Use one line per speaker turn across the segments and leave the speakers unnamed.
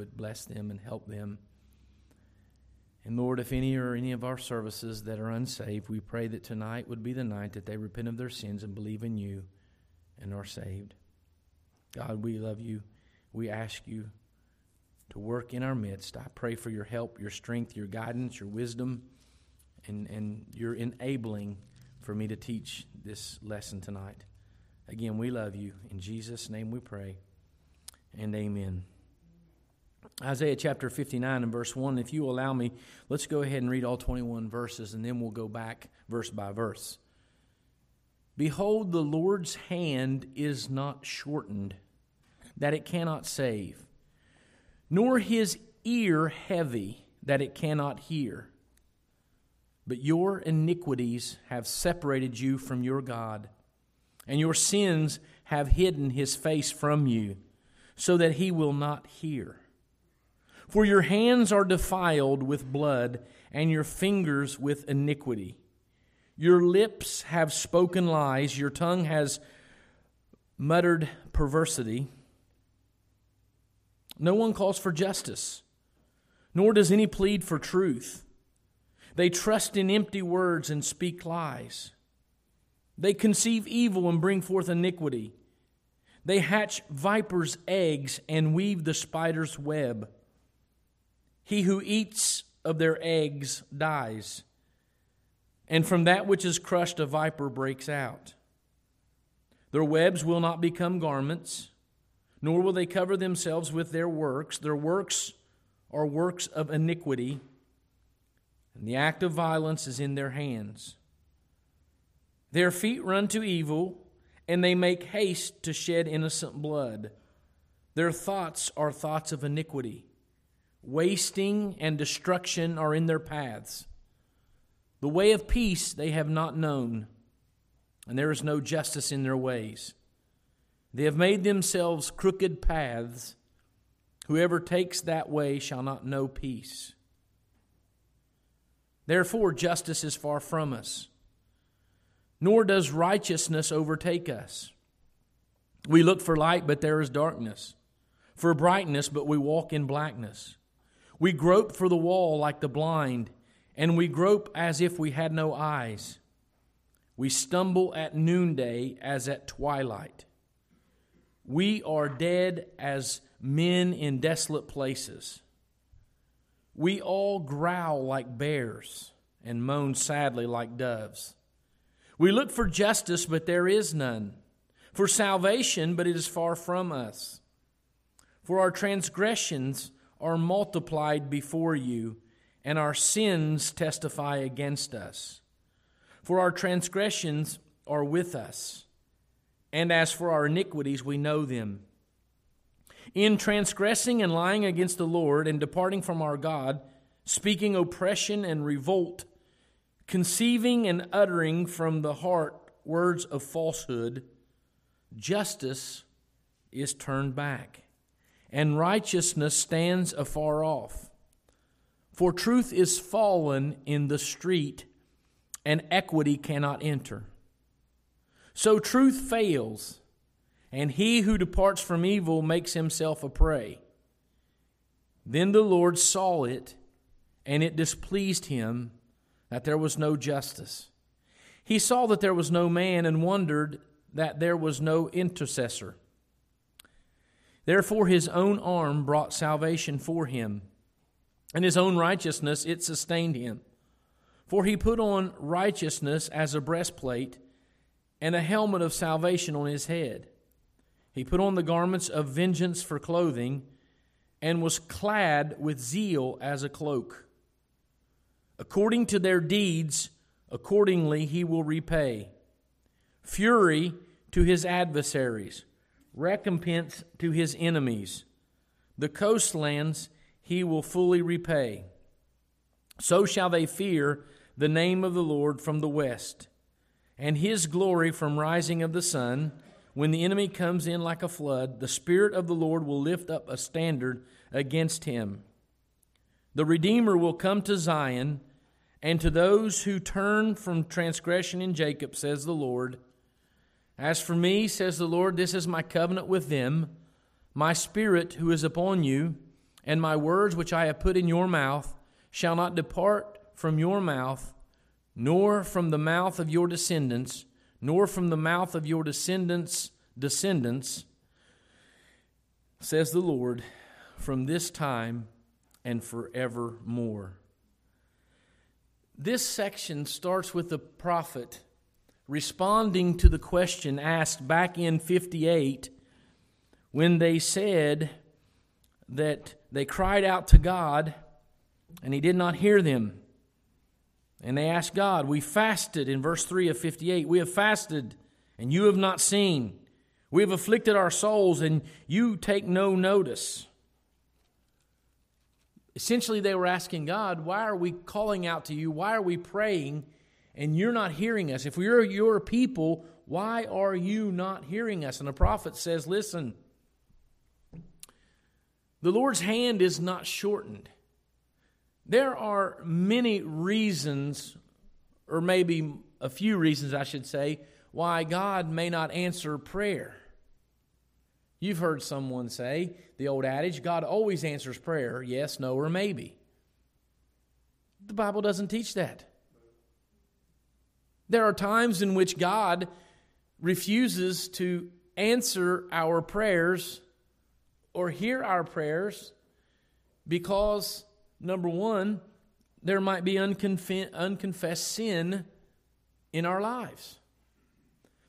would bless them and help them. And Lord, if any or any of our services that are unsaved, we pray that tonight would be the night that they repent of their sins and believe in you and are saved. God, we love you. We ask you to work in our midst. I pray for your help, your strength, your guidance, your wisdom, and, and your enabling for me to teach this lesson tonight. Again, we love you. In Jesus' name we pray. And amen. Isaiah chapter 59 and verse 1. If you allow me, let's go ahead and read all 21 verses and then we'll go back verse by verse. Behold, the Lord's hand is not shortened, that it cannot save, nor his ear heavy, that it cannot hear. But your iniquities have separated you from your God, and your sins have hidden his face from you, so that he will not hear. For your hands are defiled with blood, and your fingers with iniquity. Your lips have spoken lies, your tongue has muttered perversity. No one calls for justice, nor does any plead for truth. They trust in empty words and speak lies. They conceive evil and bring forth iniquity. They hatch viper's eggs and weave the spider's web. He who eats of their eggs dies, and from that which is crushed a viper breaks out. Their webs will not become garments, nor will they cover themselves with their works. Their works are works of iniquity and the act of violence is in their hands. Their feet run to evil, and they make haste to shed innocent blood. Their thoughts are thoughts of iniquity. Wasting and destruction are in their paths. The way of peace they have not known, and there is no justice in their ways. They have made themselves crooked paths. Whoever takes that way shall not know peace. Therefore, justice is far from us, nor does righteousness overtake us. We look for light, but there is darkness, for brightness, but we walk in blackness. We grope for the wall like the blind, and we grope as if we had no eyes. We stumble at noonday as at twilight. We are dead as men in desolate places. We all growl like bears and moan sadly like doves. We look for justice, but there is none. For salvation, but it is far from us. For our transgressions are multiplied before you, and our sins testify against us. For our transgressions are with us, and as for our iniquities, we know them. In transgressing and lying against the Lord and departing from our God, speaking oppression and revolt, conceiving and uttering from the heart words of falsehood, justice is turned back, and righteousness stands afar off. For truth is fallen in the street, and equity cannot enter. So truth fails and he who departs from evil makes himself a prey. Then the Lord saw it, and it displeased him that there was no justice. He saw that there was no man, and wondered that there was no intercessor. Therefore, his own arm brought salvation for him, and his own righteousness it sustained him. For he put on righteousness as a breastplate, and a helmet of salvation on his head. He put on the garments of vengeance for clothing and was clad with zeal as a cloak. According to their deeds, accordingly he will repay. Fury to his adversaries, recompense to his enemies. The coastlands he will fully repay. So shall they fear the name of the Lord from the west, and his glory from rising of the sun when the enemy comes in like a flood, the Spirit of the Lord will lift up a standard against him. The Redeemer will come to Zion, and to those who turn from transgression in Jacob, says the Lord. As for me, says the Lord, this is my covenant with them, my Spirit who is upon you, and my words which I have put in your mouth shall not depart from your mouth, nor from the mouth of your descendants, nor from the mouth of your descendants' descendants, says the Lord, from this time and forevermore. This section starts with the prophet responding to the question asked back in 58 when they said that they cried out to God and he did not hear them. And they asked God, We fasted in verse 3 of 58. We have fasted and you have not seen. We have afflicted our souls and you take no notice. Essentially, they were asking God, Why are we calling out to you? Why are we praying and you're not hearing us? If we're your people, why are you not hearing us? And the prophet says, Listen, the Lord's hand is not shortened. There are many reasons, or maybe a few reasons, I should say, why God may not answer prayer. You've heard someone say the old adage God always answers prayer yes, no, or maybe. The Bible doesn't teach that. There are times in which God refuses to answer our prayers or hear our prayers because, number one, there might be unconf- unconfessed sin in our lives.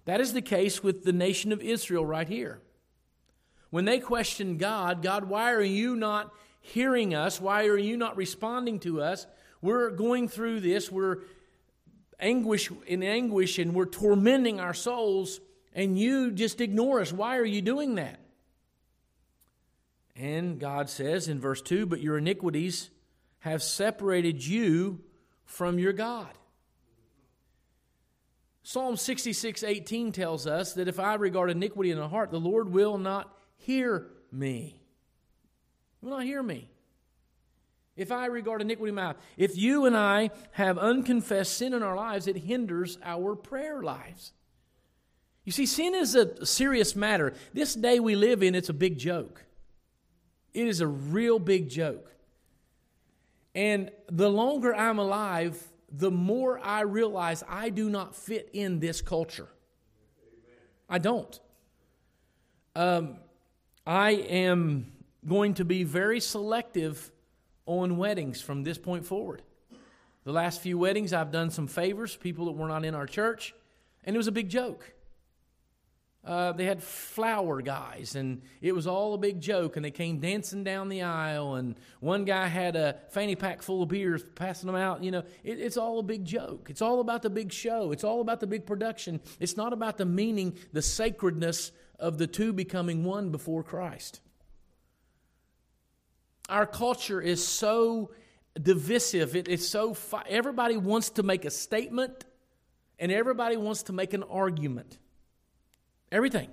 That is the case with the nation of Israel right here. When they questioned God, God, why are you not hearing us? Why are you not responding to us? We're going through this. We're anguish in anguish and we're tormenting our souls and you just ignore us. Why are you doing that? And God says in verse 2 But your iniquities have separated you from your God. Psalm 66 18 tells us that if I regard iniquity in the heart, the Lord will not hear me. He will not hear me. If I regard iniquity in my if you and I have unconfessed sin in our lives, it hinders our prayer lives. You see, sin is a serious matter. This day we live in, it's a big joke. It is a real big joke. And the longer I'm alive, the more I realize I do not fit in this culture. I don't. Um, I am going to be very selective on weddings from this point forward. The last few weddings, I've done some favors, people that were not in our church, and it was a big joke. Uh, they had flower guys, and it was all a big joke. And they came dancing down the aisle, and one guy had a fanny pack full of beers, passing them out. You know, it, it's all a big joke. It's all about the big show. It's all about the big production. It's not about the meaning, the sacredness of the two becoming one before Christ. Our culture is so divisive. It, it's so fi- everybody wants to make a statement, and everybody wants to make an argument. Everything.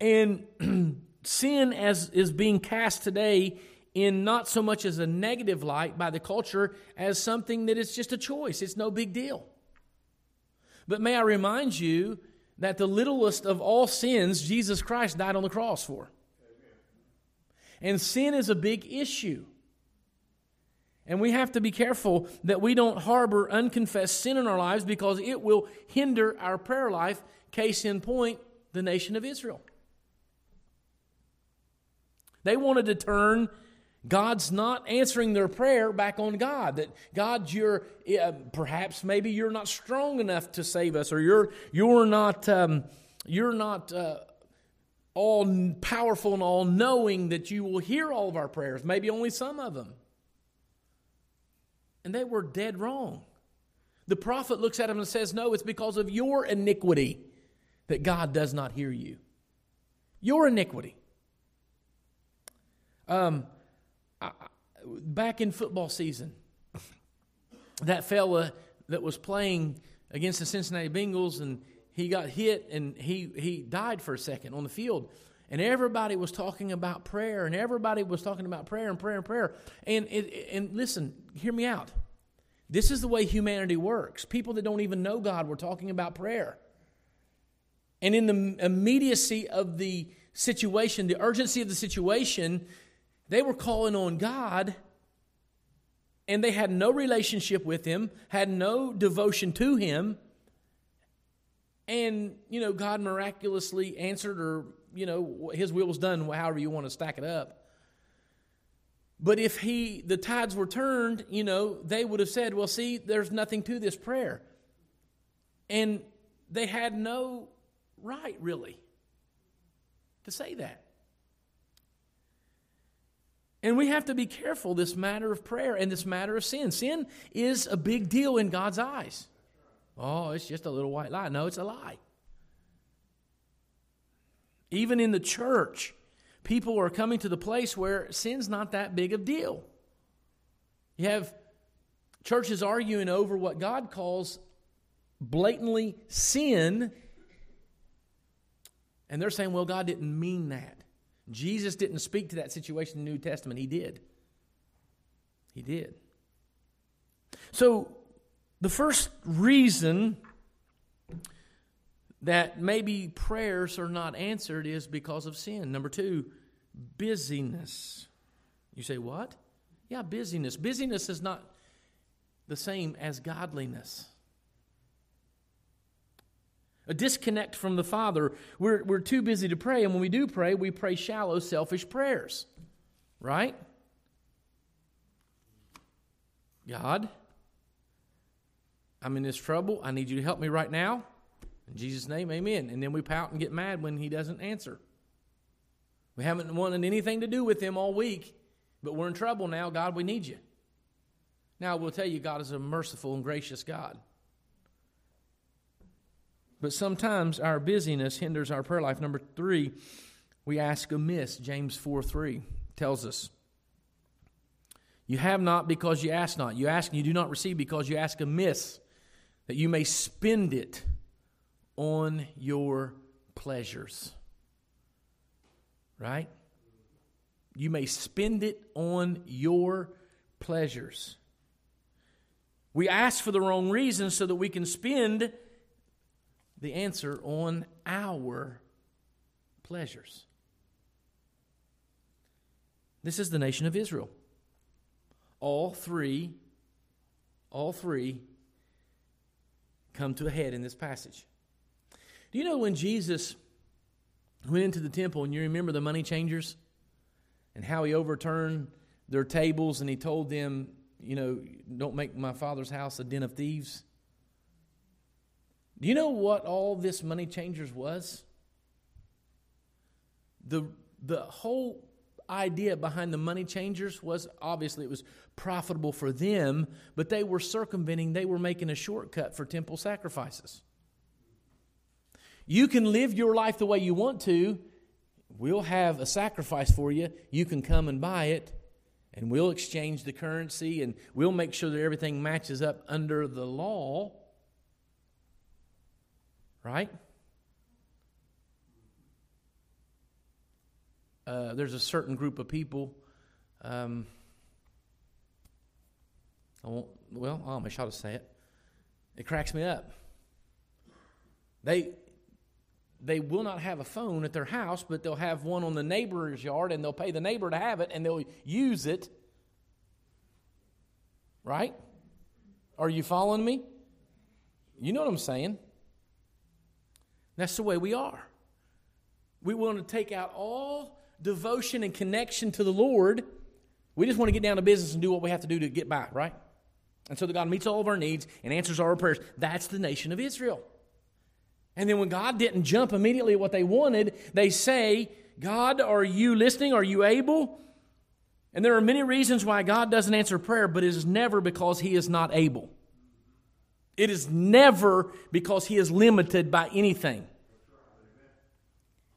And sin as is being cast today in not so much as a negative light by the culture as something that is just a choice. It's no big deal. But may I remind you that the littlest of all sins, Jesus Christ died on the cross for. And sin is a big issue. And we have to be careful that we don't harbor unconfessed sin in our lives because it will hinder our prayer life. Case in point, the nation of Israel. They wanted to turn God's not answering their prayer back on God. That God, you're uh, perhaps maybe you're not strong enough to save us, or you're you're not um, you're not uh, all powerful and all knowing that you will hear all of our prayers. Maybe only some of them. And they were dead wrong. The prophet looks at him and says, No, it's because of your iniquity that God does not hear you. Your iniquity. Um, I, back in football season, that fella that was playing against the Cincinnati Bengals and he got hit and he, he died for a second on the field. And everybody was talking about prayer, and everybody was talking about prayer and prayer and prayer. And, and listen, hear me out. This is the way humanity works. People that don't even know God were talking about prayer. And in the immediacy of the situation, the urgency of the situation, they were calling on God and they had no relationship with him, had no devotion to him. And, you know, God miraculously answered, or, you know, his will was done, however you want to stack it up. But if he, the tides were turned, you know, they would have said, well, see, there's nothing to this prayer. And they had no right, really, to say that. And we have to be careful this matter of prayer and this matter of sin. Sin is a big deal in God's eyes. Oh, it's just a little white lie. No, it's a lie. Even in the church, people are coming to the place where sin's not that big of deal. You have churches arguing over what God calls blatantly sin, and they're saying, well, God didn't mean that. Jesus didn't speak to that situation in the New Testament. He did. He did. So, the first reason that maybe prayers are not answered is because of sin. Number two, busyness. You say, what? Yeah, busyness. Busyness is not the same as godliness. A disconnect from the Father. We're, we're too busy to pray, and when we do pray, we pray shallow, selfish prayers. Right? God, I'm in this trouble. I need you to help me right now. In Jesus' name, amen. And then we pout and get mad when he doesn't answer. We haven't wanted anything to do with him all week, but we're in trouble now. God, we need you. Now, we'll tell you, God is a merciful and gracious God. But sometimes our busyness hinders our prayer life. Number three, we ask amiss. James 4 3 tells us. You have not because you ask not. You ask and you do not receive because you ask amiss, that you may spend it on your pleasures. Right? You may spend it on your pleasures. We ask for the wrong reasons so that we can spend the answer on our pleasures. This is the nation of Israel. All three, all three come to a head in this passage. Do you know when Jesus went into the temple and you remember the money changers and how he overturned their tables and he told them, you know, don't make my father's house a den of thieves? Do you know what all this money changers was? The, the whole idea behind the money changers was obviously it was profitable for them, but they were circumventing, they were making a shortcut for temple sacrifices. You can live your life the way you want to. We'll have a sacrifice for you. You can come and buy it, and we'll exchange the currency, and we'll make sure that everything matches up under the law. Right? Uh, there's a certain group of people. Um, I won't, well, I almost ought to say it. It cracks me up. They they will not have a phone at their house, but they'll have one on the neighbor's yard and they'll pay the neighbor to have it and they'll use it. Right? Are you following me? You know what I'm saying? That's the way we are. We want to take out all devotion and connection to the Lord. We just want to get down to business and do what we have to do to get by, right? And so that God meets all of our needs and answers our prayers. That's the nation of Israel. And then when God didn't jump immediately at what they wanted, they say, God, are you listening? Are you able? And there are many reasons why God doesn't answer prayer, but it is never because He is not able. It is never because He is limited by anything.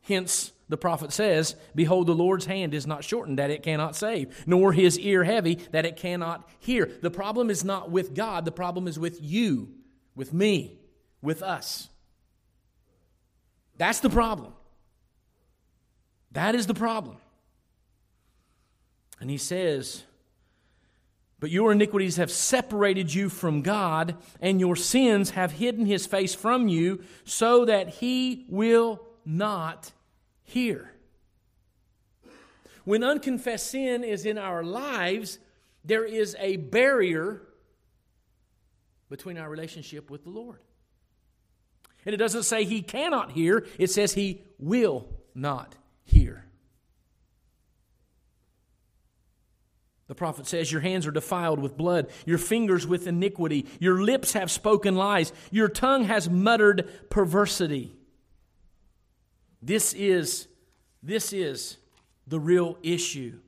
Hence, the prophet says, Behold, the Lord's hand is not shortened that it cannot save, nor his ear heavy that it cannot hear. The problem is not with God, the problem is with you, with me, with us. That's the problem. That is the problem. And he says, But your iniquities have separated you from God, and your sins have hidden his face from you, so that he will not hear. When unconfessed sin is in our lives, there is a barrier between our relationship with the Lord. And it doesn't say he cannot hear, it says he will not hear. The prophet says, Your hands are defiled with blood, your fingers with iniquity, your lips have spoken lies, your tongue has muttered perversity. This is, this is the real issue.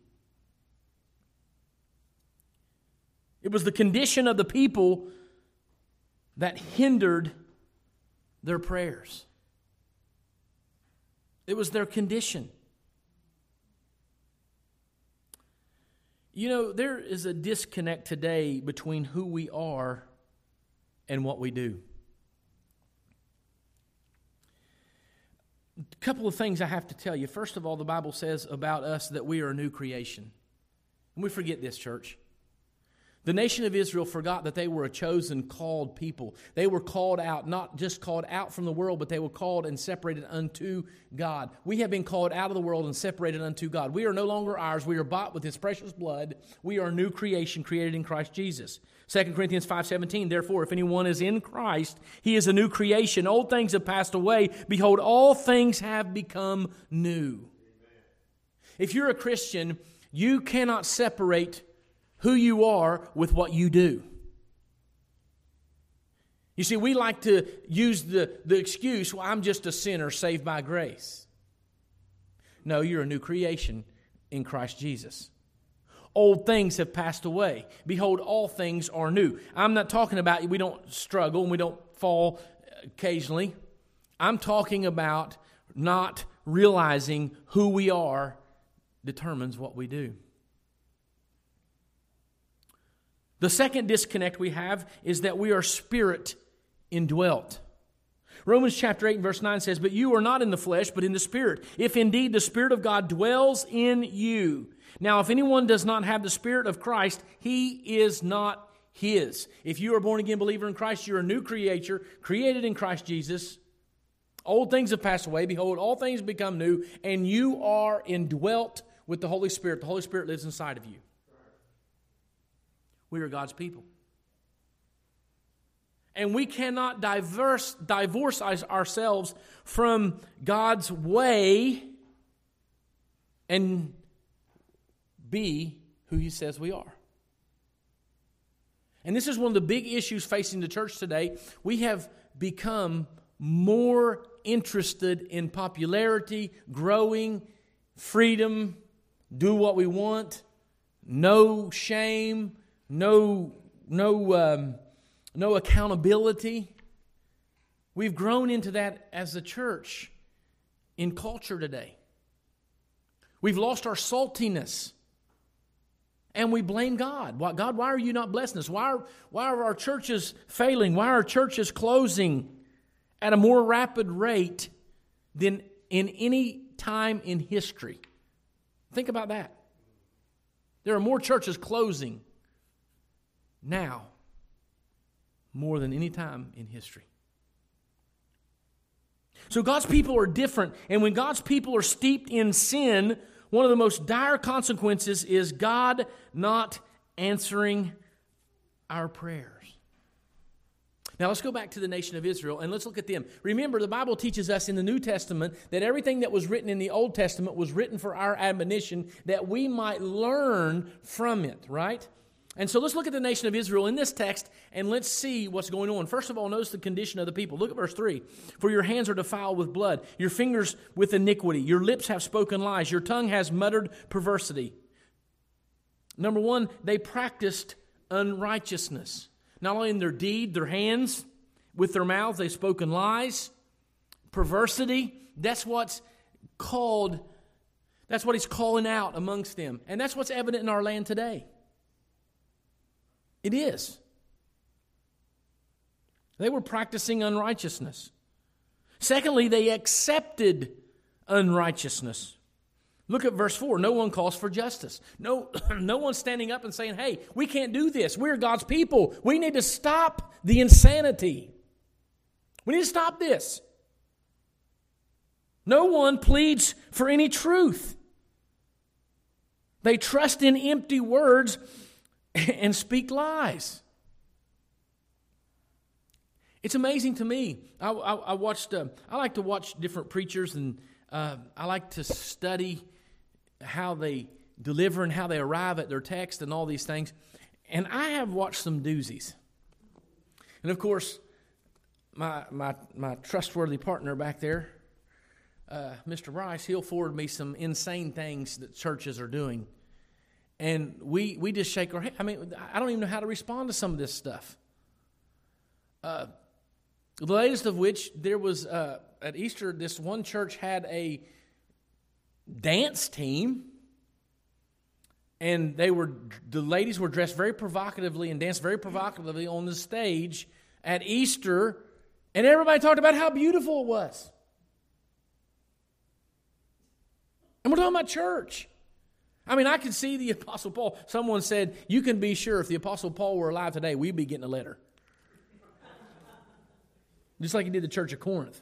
It was the condition of the people that hindered their prayers. It was their condition. You know, there is a disconnect today between who we are and what we do. A couple of things I have to tell you. First of all, the Bible says about us that we are a new creation. And we forget this, church. The nation of Israel forgot that they were a chosen, called people. They were called out, not just called out from the world, but they were called and separated unto God. We have been called out of the world and separated unto God. We are no longer ours. We are bought with his precious blood. We are a new creation created in Christ Jesus. 2 Corinthians 5:17 Therefore if anyone is in Christ he is a new creation old things have passed away behold all things have become new. If you're a Christian you cannot separate who you are with what you do. You see, we like to use the, the excuse, well, I'm just a sinner saved by grace. No, you're a new creation in Christ Jesus. Old things have passed away. Behold, all things are new. I'm not talking about we don't struggle and we don't fall occasionally. I'm talking about not realizing who we are determines what we do. The second disconnect we have is that we are spirit indwelt. Romans chapter 8 and verse 9 says, But you are not in the flesh, but in the Spirit, if indeed the Spirit of God dwells in you. Now, if anyone does not have the Spirit of Christ, he is not his. If you are born again believer in Christ, you're a new creature, created in Christ Jesus. Old things have passed away. Behold, all things become new, and you are indwelt with the Holy Spirit. The Holy Spirit lives inside of you. We are God's people. And we cannot diverse, divorce ourselves from God's way and be who He says we are. And this is one of the big issues facing the church today. We have become more interested in popularity, growing, freedom, do what we want, no shame, no, no, um, no accountability. We've grown into that as a church in culture today. We've lost our saltiness. And we blame God. Why, God, why are you not blessing us? Why are, why are our churches failing? Why are churches closing at a more rapid rate than in any time in history? Think about that. There are more churches closing now more than any time in history. So God's people are different, and when God's people are steeped in sin, one of the most dire consequences is God not answering our prayers. Now let's go back to the nation of Israel and let's look at them. Remember, the Bible teaches us in the New Testament that everything that was written in the Old Testament was written for our admonition that we might learn from it, right? And so let's look at the nation of Israel in this text and let's see what's going on. First of all, notice the condition of the people. Look at verse 3. For your hands are defiled with blood, your fingers with iniquity, your lips have spoken lies, your tongue has muttered perversity. Number one, they practiced unrighteousness. Not only in their deed, their hands, with their mouths, they've spoken lies, perversity. That's what's called, that's what he's calling out amongst them. And that's what's evident in our land today. It is. They were practicing unrighteousness. Secondly, they accepted unrighteousness. Look at verse 4. No one calls for justice. No, no one's standing up and saying, hey, we can't do this. We're God's people. We need to stop the insanity. We need to stop this. No one pleads for any truth. They trust in empty words and speak lies. It's amazing to me. I, I, I watched. Uh, I like to watch different preachers, and uh, I like to study how they deliver and how they arrive at their text and all these things. And I have watched some doozies. And of course, my my my trustworthy partner back there, uh, Mr. Rice, he'll forward me some insane things that churches are doing, and we we just shake our head. I mean, I don't even know how to respond to some of this stuff. Uh, the latest of which, there was uh, at Easter, this one church had a dance team. And they were the ladies were dressed very provocatively and danced very provocatively on the stage at Easter, and everybody talked about how beautiful it was. And we're talking about church. I mean, I can see the Apostle Paul. Someone said, You can be sure if the Apostle Paul were alive today, we'd be getting a letter just like he did the church of Corinth.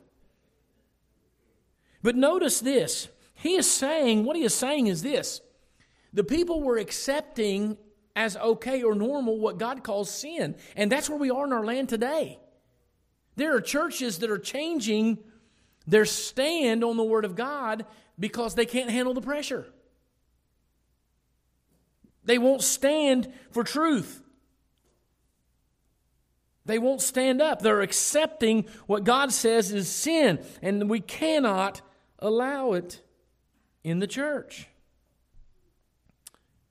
But notice this. He is saying, what he is saying is this the people were accepting as okay or normal what God calls sin. And that's where we are in our land today. There are churches that are changing their stand on the Word of God because they can't handle the pressure. They won't stand for truth. They won't stand up. They're accepting what God says is sin, and we cannot allow it in the church.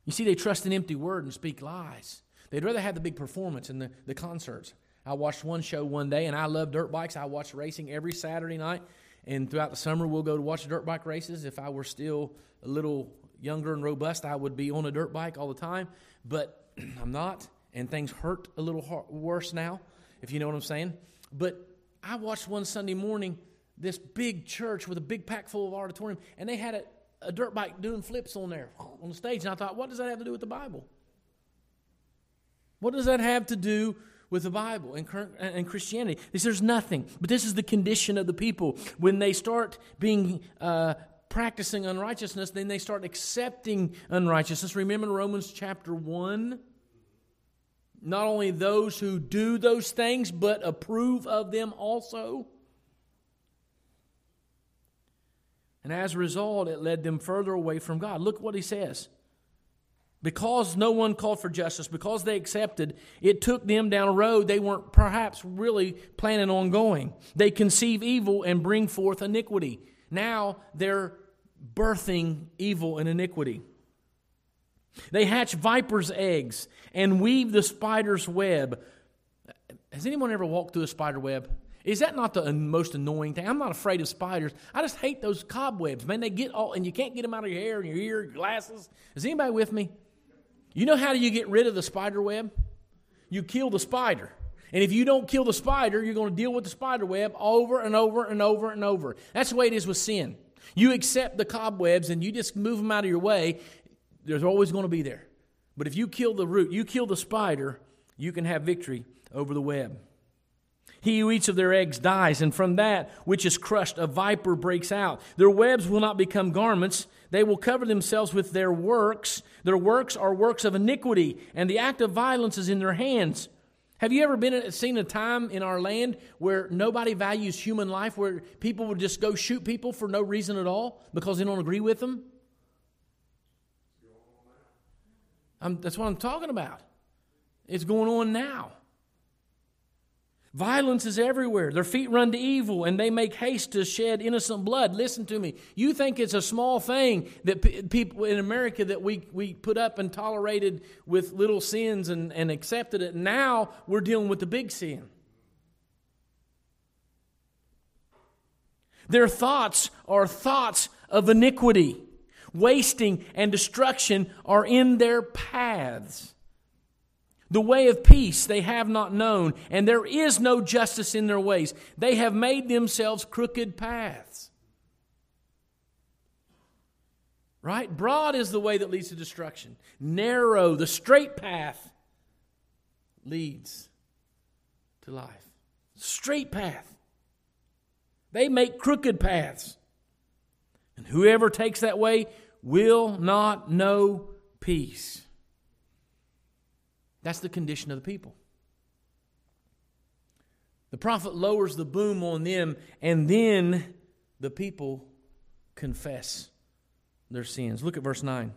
You see, they trust an empty word and speak lies. They'd rather have the big performance in the, the concerts. I watched one show one day, and I love dirt bikes. I watch racing every Saturday night, and throughout the summer, we'll go to watch dirt bike races. If I were still a little younger and robust, I would be on a dirt bike all the time, but I'm not and things hurt a little worse now, if you know what I'm saying. But I watched one Sunday morning this big church with a big pack full of auditorium, and they had a, a dirt bike doing flips on there on the stage. And I thought, what does that have to do with the Bible? What does that have to do with the Bible and, and Christianity? This, there's nothing. But this is the condition of the people. When they start being uh, practicing unrighteousness, then they start accepting unrighteousness. Remember Romans chapter 1? not only those who do those things, but approve of them also. And as a result, it led them further away from God. Look what he says. Because no one called for justice, because they accepted, it took them down a road they weren't perhaps really planning on going. They conceive evil and bring forth iniquity. Now they're birthing evil and iniquity. They hatch viper's eggs and weave the spider's web. Has anyone ever walked through a spider web? Is that not the most annoying thing? I'm not afraid of spiders. I just hate those cobwebs, man. They get all, and you can't get them out of your hair and your ear, your glasses. Is anybody with me? You know how do you get rid of the spider web? You kill the spider. And if you don't kill the spider, you're going to deal with the spider web over and over and over and over. That's the way it is with sin. You accept the cobwebs and you just move them out of your way, there's always going to be there. But if you kill the root, you kill the spider, you can have victory over the web. He who eats of their eggs dies, and from that which is crushed, a viper breaks out. Their webs will not become garments. They will cover themselves with their works. Their works are works of iniquity, and the act of violence is in their hands. Have you ever been seen a time in our land where nobody values human life, where people would just go shoot people for no reason at all because they don't agree with them? I'm, that's what I'm talking about. It's going on now. Violence is everywhere. Their feet run to evil and they make haste to shed innocent blood. Listen to me. You think it's a small thing that people in America that we, we put up and tolerated with little sins and, and accepted it. Now we're dealing with the big sin. Their thoughts are thoughts of iniquity wasting, and destruction are in their paths. The way of peace they have not known, and there is no justice in their ways. They have made themselves crooked paths. Right? Broad is the way that leads to destruction. Narrow, the straight path, leads to life. Straight path. They make crooked paths. And whoever takes that way will not know peace. That's the condition of the people. The prophet lowers the boom on them, and then the people confess their sins. Look at verse 9.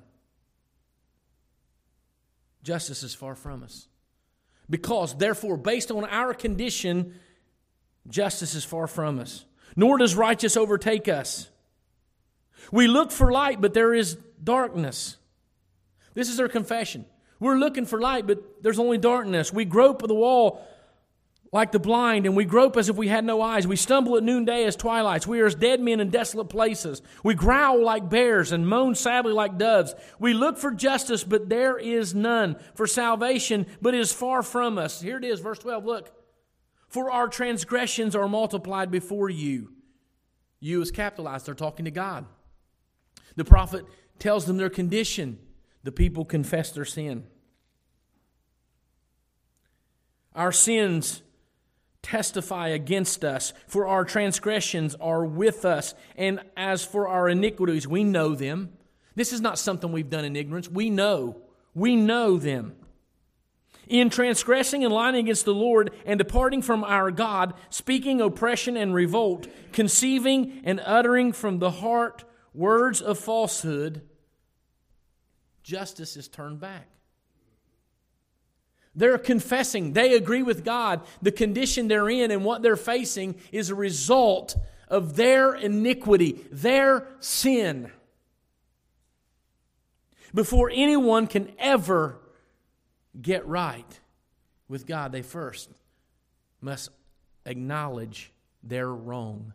Justice is far from us. Because, therefore, based on our condition, justice is far from us. Nor does righteous overtake us. We look for light, but there is darkness. This is their confession. We're looking for light, but there's only darkness. We grope at the wall like the blind, and we grope as if we had no eyes. We stumble at noonday as twilights. We are as dead men in desolate places. We growl like bears and moan sadly like doves. We look for justice, but there is none. For salvation, but it is far from us. Here it is, verse 12. Look. For our transgressions are multiplied before you. You is capitalized. They're talking to God. The prophet tells them their condition. The people confess their sin. Our sins testify against us, for our transgressions are with us, and as for our iniquities, we know them. This is not something we've done in ignorance. We know. We know them. In transgressing and lying against the Lord and departing from our God, speaking oppression and revolt, conceiving and uttering from the heart words of falsehood, justice is turned back. They're confessing, they agree with God. The condition they're in and what they're facing is a result of their iniquity, their sin. Before anyone can ever get right with God, they first must acknowledge their wrong.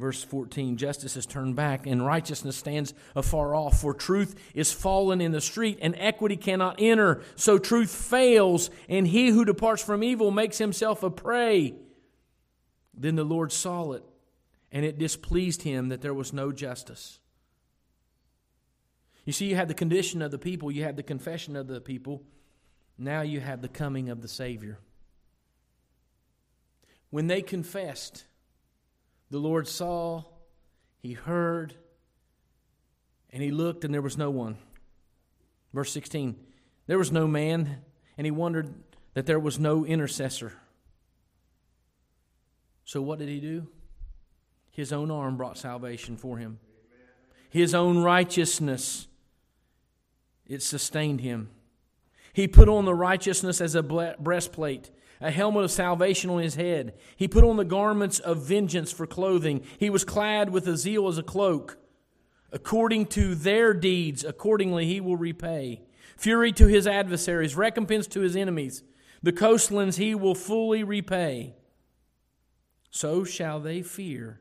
Verse 14 Justice is turned back, and righteousness stands afar off. For truth is fallen in the street, and equity cannot enter. So truth fails, and he who departs from evil makes himself a prey. Then the Lord saw it, and it displeased him that there was no justice. You see, you had the condition of the people, you had the confession of the people, now you have the coming of the Savior. When they confessed, the Lord saw, he heard, and he looked, and there was no one. Verse 16 There was no man, and he wondered that there was no intercessor. So what did he do? His own arm brought salvation for him. His own righteousness, it sustained him. He put on the righteousness as a breastplate a helmet of salvation on his head. He put on the garments of vengeance for clothing. He was clad with a zeal as a cloak. According to their deeds, accordingly he will repay. Fury to his adversaries, recompense to his enemies. The coastlands he will fully repay. So shall they fear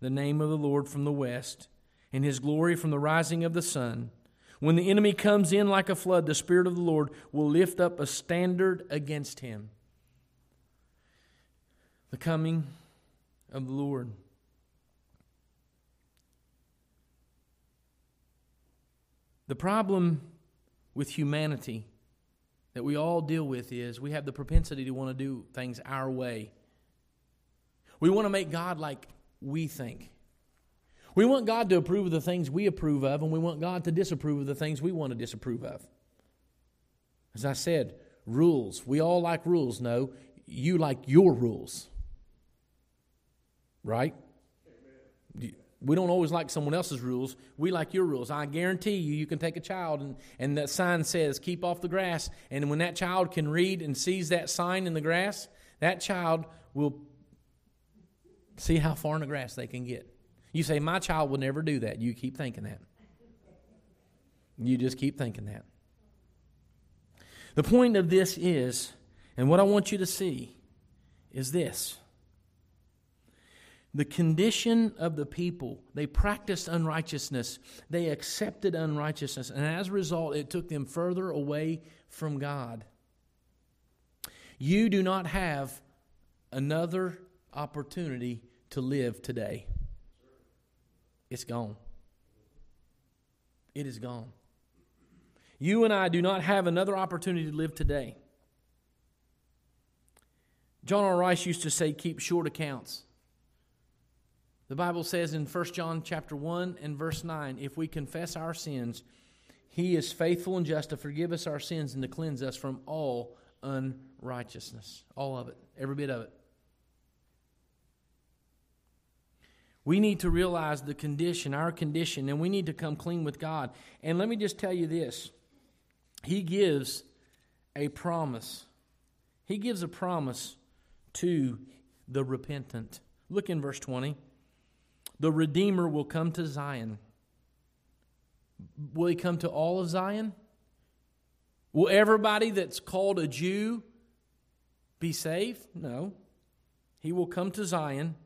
the name of the Lord from the west, and his glory from the rising of the sun. When the enemy comes in like a flood, the Spirit of the Lord will lift up a standard against him the coming of the Lord. The problem with humanity that we all deal with is we have the propensity to want to do things our way. We want to make God like we think. We want God to approve of the things we approve of, and we want God to disapprove of the things we want to disapprove of. As I said, rules. We all like rules. No, you like your rules right? We don't always like someone else's rules. We like your rules. I guarantee you, you can take a child and, and that sign says, keep off the grass. And when that child can read and sees that sign in the grass, that child will see how far in the grass they can get. You say, my child will never do that. You keep thinking that. You just keep thinking that. The point of this is, and what I want you to see, is this the condition of the people. They practiced unrighteousness, they accepted unrighteousness, and as a result, it took them further away from God. You do not have another opportunity to live today. It's gone. It is gone. You and I do not have another opportunity to live today. John R. Rice used to say, keep short accounts. The Bible says in 1 John chapter 1 and verse 9, if we confess our sins, he is faithful and just to forgive us our sins and to cleanse us from all unrighteousness. All of it, every bit of it. We need to realize the condition, our condition, and we need to come clean with God. And let me just tell you this He gives a promise. He gives a promise to the repentant. Look in verse 20. The Redeemer will come to Zion. Will he come to all of Zion? Will everybody that's called a Jew be saved? No. He will come to Zion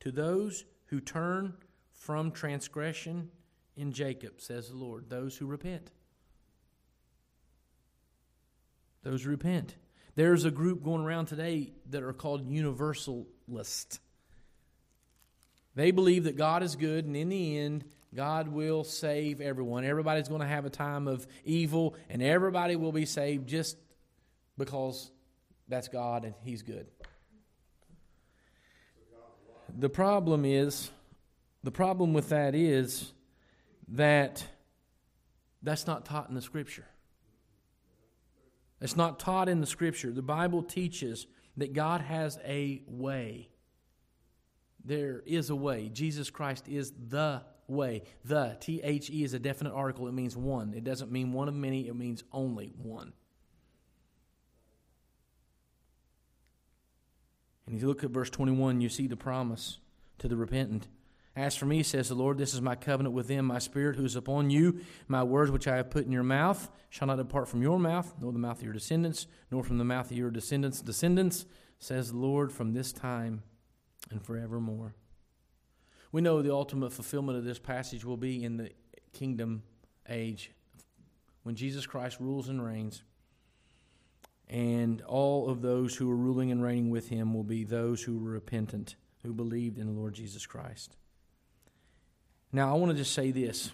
to those who turn from transgression in Jacob, says the Lord, those who repent. Those who repent. There's a group going around today that are called universalists. They believe that God is good, and in the end, God will save everyone. Everybody's going to have a time of evil, and everybody will be saved just because that's God and He's good. The problem is, the problem with that is that that's not taught in the Scripture. It's not taught in the Scripture. The Bible teaches that God has a way. There is a way. Jesus Christ is the way. The, T H E, is a definite article. It means one. It doesn't mean one of many, it means only one. And if you look at verse 21, you see the promise to the repentant. As for me, says the Lord, this is my covenant with them, my spirit who is upon you. My words which I have put in your mouth shall not depart from your mouth, nor the mouth of your descendants, nor from the mouth of your descendants' descendants, says the Lord, from this time and forevermore. We know the ultimate fulfillment of this passage will be in the kingdom age when Jesus Christ rules and reigns. And all of those who are ruling and reigning with him will be those who were repentant, who believed in the Lord Jesus Christ. Now, I want to just say this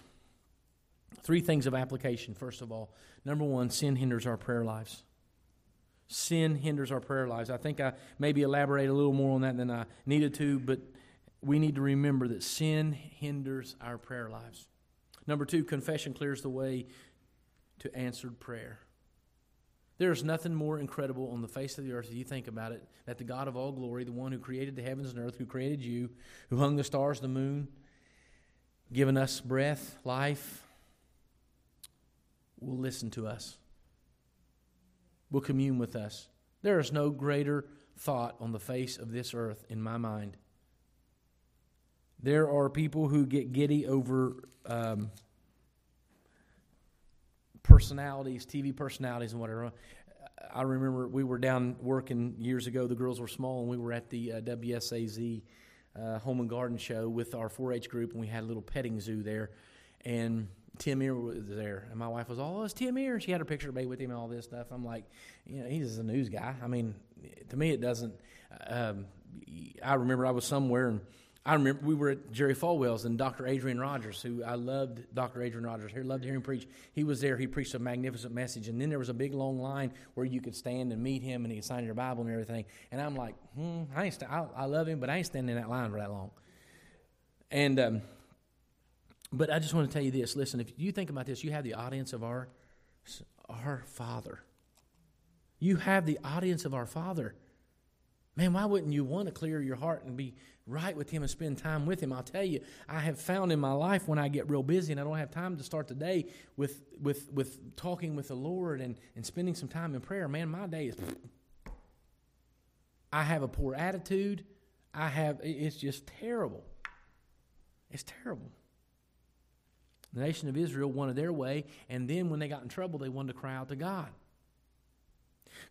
three things of application. First of all, number one, sin hinders our prayer lives. Sin hinders our prayer lives. I think I maybe elaborate a little more on that than I needed to, but we need to remember that sin hinders our prayer lives. Number two, confession clears the way to answered prayer. There is nothing more incredible on the face of the earth, if you think about it, that the God of all glory, the one who created the heavens and earth, who created you, who hung the stars, the moon, given us breath, life, will listen to us, will commune with us. There is no greater thought on the face of this earth in my mind there are people who get giddy over um, personalities, TV personalities, and whatever. I remember we were down working years ago. The girls were small, and we were at the uh, WSAZ uh, Home and Garden Show with our 4-H group, and we had a little petting zoo there. And Tim Irr was there, and my wife was, all, "Oh, it's Tim Irr." She had her picture made with him and all this stuff. I'm like, you know, he's a news guy. I mean, to me, it doesn't. Um, I remember I was somewhere and I remember we were at Jerry Falwell's and Dr. Adrian Rogers, who I loved Dr. Adrian Rogers. I loved hearing him preach. He was there. He preached a magnificent message. And then there was a big long line where you could stand and meet him and he could sign your Bible and everything. And I'm like, hmm, I, ain't st- I, I love him, but I ain't standing in that line for that long. And, um, but I just want to tell you this. Listen, if you think about this, you have the audience of our, our Father. You have the audience of our Father. Man, why wouldn't you want to clear your heart and be right with Him and spend time with Him? I'll tell you, I have found in my life when I get real busy and I don't have time to start the day with, with, with talking with the Lord and, and spending some time in prayer, man, my day is. I have a poor attitude. I have, it's just terrible. It's terrible. The nation of Israel wanted their way, and then when they got in trouble, they wanted to cry out to God.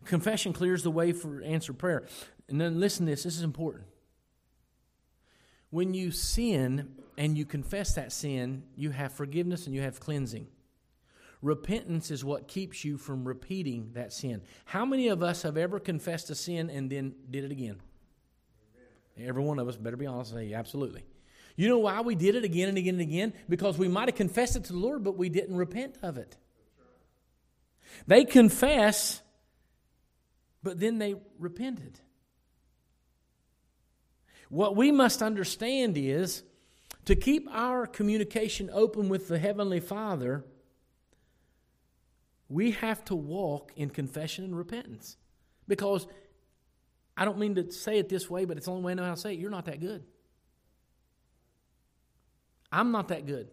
Confession clears the way for answered prayer. And then listen to this, this is important. When you sin and you confess that sin, you have forgiveness and you have cleansing. Repentance is what keeps you from repeating that sin. How many of us have ever confessed a sin and then did it again? Every one of us better be honest say, absolutely. You know why we did it again and again and again? Because we might have confessed it to the Lord, but we didn't repent of it. They confess, but then they repented. What we must understand is to keep our communication open with the Heavenly Father, we have to walk in confession and repentance. Because I don't mean to say it this way, but it's the only way I know how to say it. You're not that good. I'm not that good.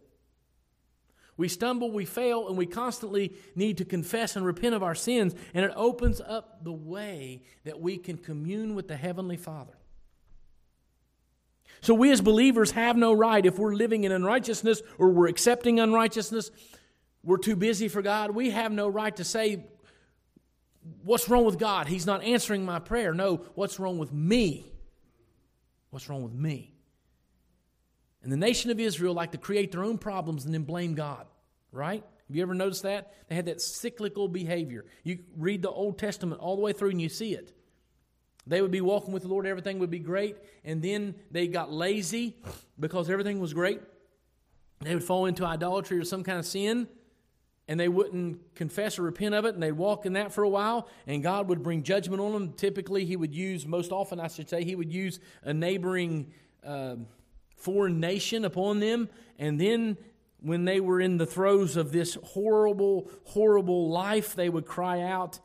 We stumble, we fail, and we constantly need to confess and repent of our sins, and it opens up the way that we can commune with the Heavenly Father. So, we as believers have no right, if we're living in unrighteousness or we're accepting unrighteousness, we're too busy for God, we have no right to say, What's wrong with God? He's not answering my prayer. No, what's wrong with me? What's wrong with me? And the nation of Israel like to create their own problems and then blame God, right? Have you ever noticed that? They had that cyclical behavior. You read the Old Testament all the way through and you see it. They would be walking with the Lord, everything would be great, and then they got lazy because everything was great. They would fall into idolatry or some kind of sin, and they wouldn't confess or repent of it, and they'd walk in that for a while, and God would bring judgment on them. Typically, He would use, most often, I should say, He would use a neighboring uh, foreign nation upon them, and then when they were in the throes of this horrible, horrible life, they would cry out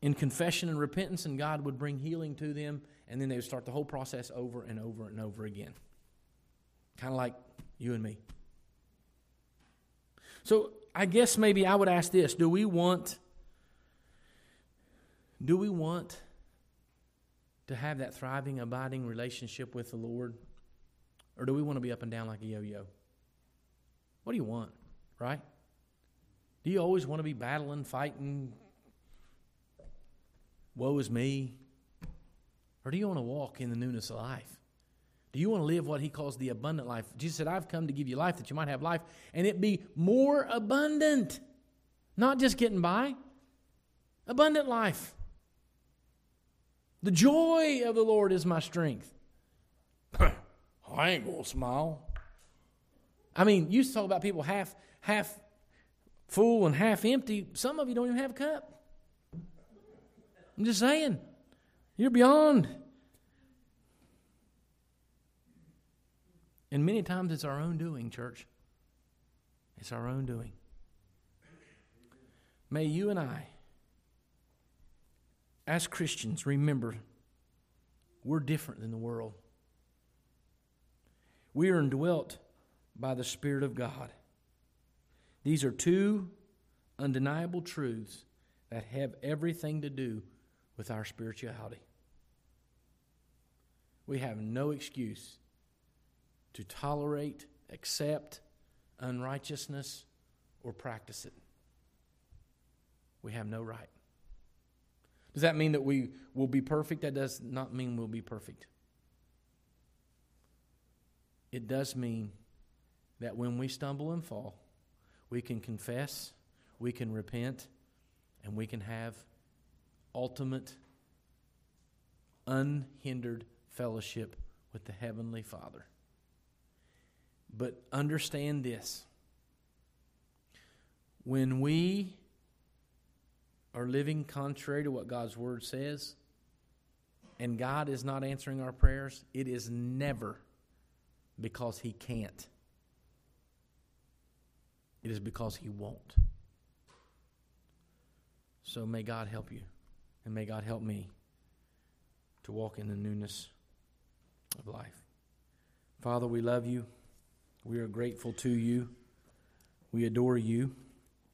in confession and repentance, and God would bring healing to them, and then they would start the whole process over and over and over again. Kind of like you and me. So I guess maybe I would ask this do we want do we want to have that thriving, abiding relationship with the Lord? Or do we want to be up and down like a yo yo? What do you want, right? Do you always want to be battling, fighting? Woe is me. Or do you want to walk in the newness of life? Do you want to live what he calls the abundant life? Jesus said, I've come to give you life that you might have life and it be more abundant. Not just getting by, abundant life. The joy of the Lord is my strength. I ain't gonna smile. I mean, you talk about people half half full and half empty. Some of you don't even have a cup. I'm just saying. You're beyond. And many times it's our own doing, church. It's our own doing. May you and I, as Christians, remember we're different than the world. We are indwelt by the Spirit of God. These are two undeniable truths that have everything to do with our spirituality. We have no excuse to tolerate, accept unrighteousness, or practice it. We have no right. Does that mean that we will be perfect? That does not mean we'll be perfect. It does mean that when we stumble and fall, we can confess, we can repent, and we can have ultimate, unhindered fellowship with the Heavenly Father. But understand this when we are living contrary to what God's Word says, and God is not answering our prayers, it is never because He can't. It is because He won't. So may God help you, and may God help me to walk in the newness of life. Father, we love you. We are grateful to you. We adore you.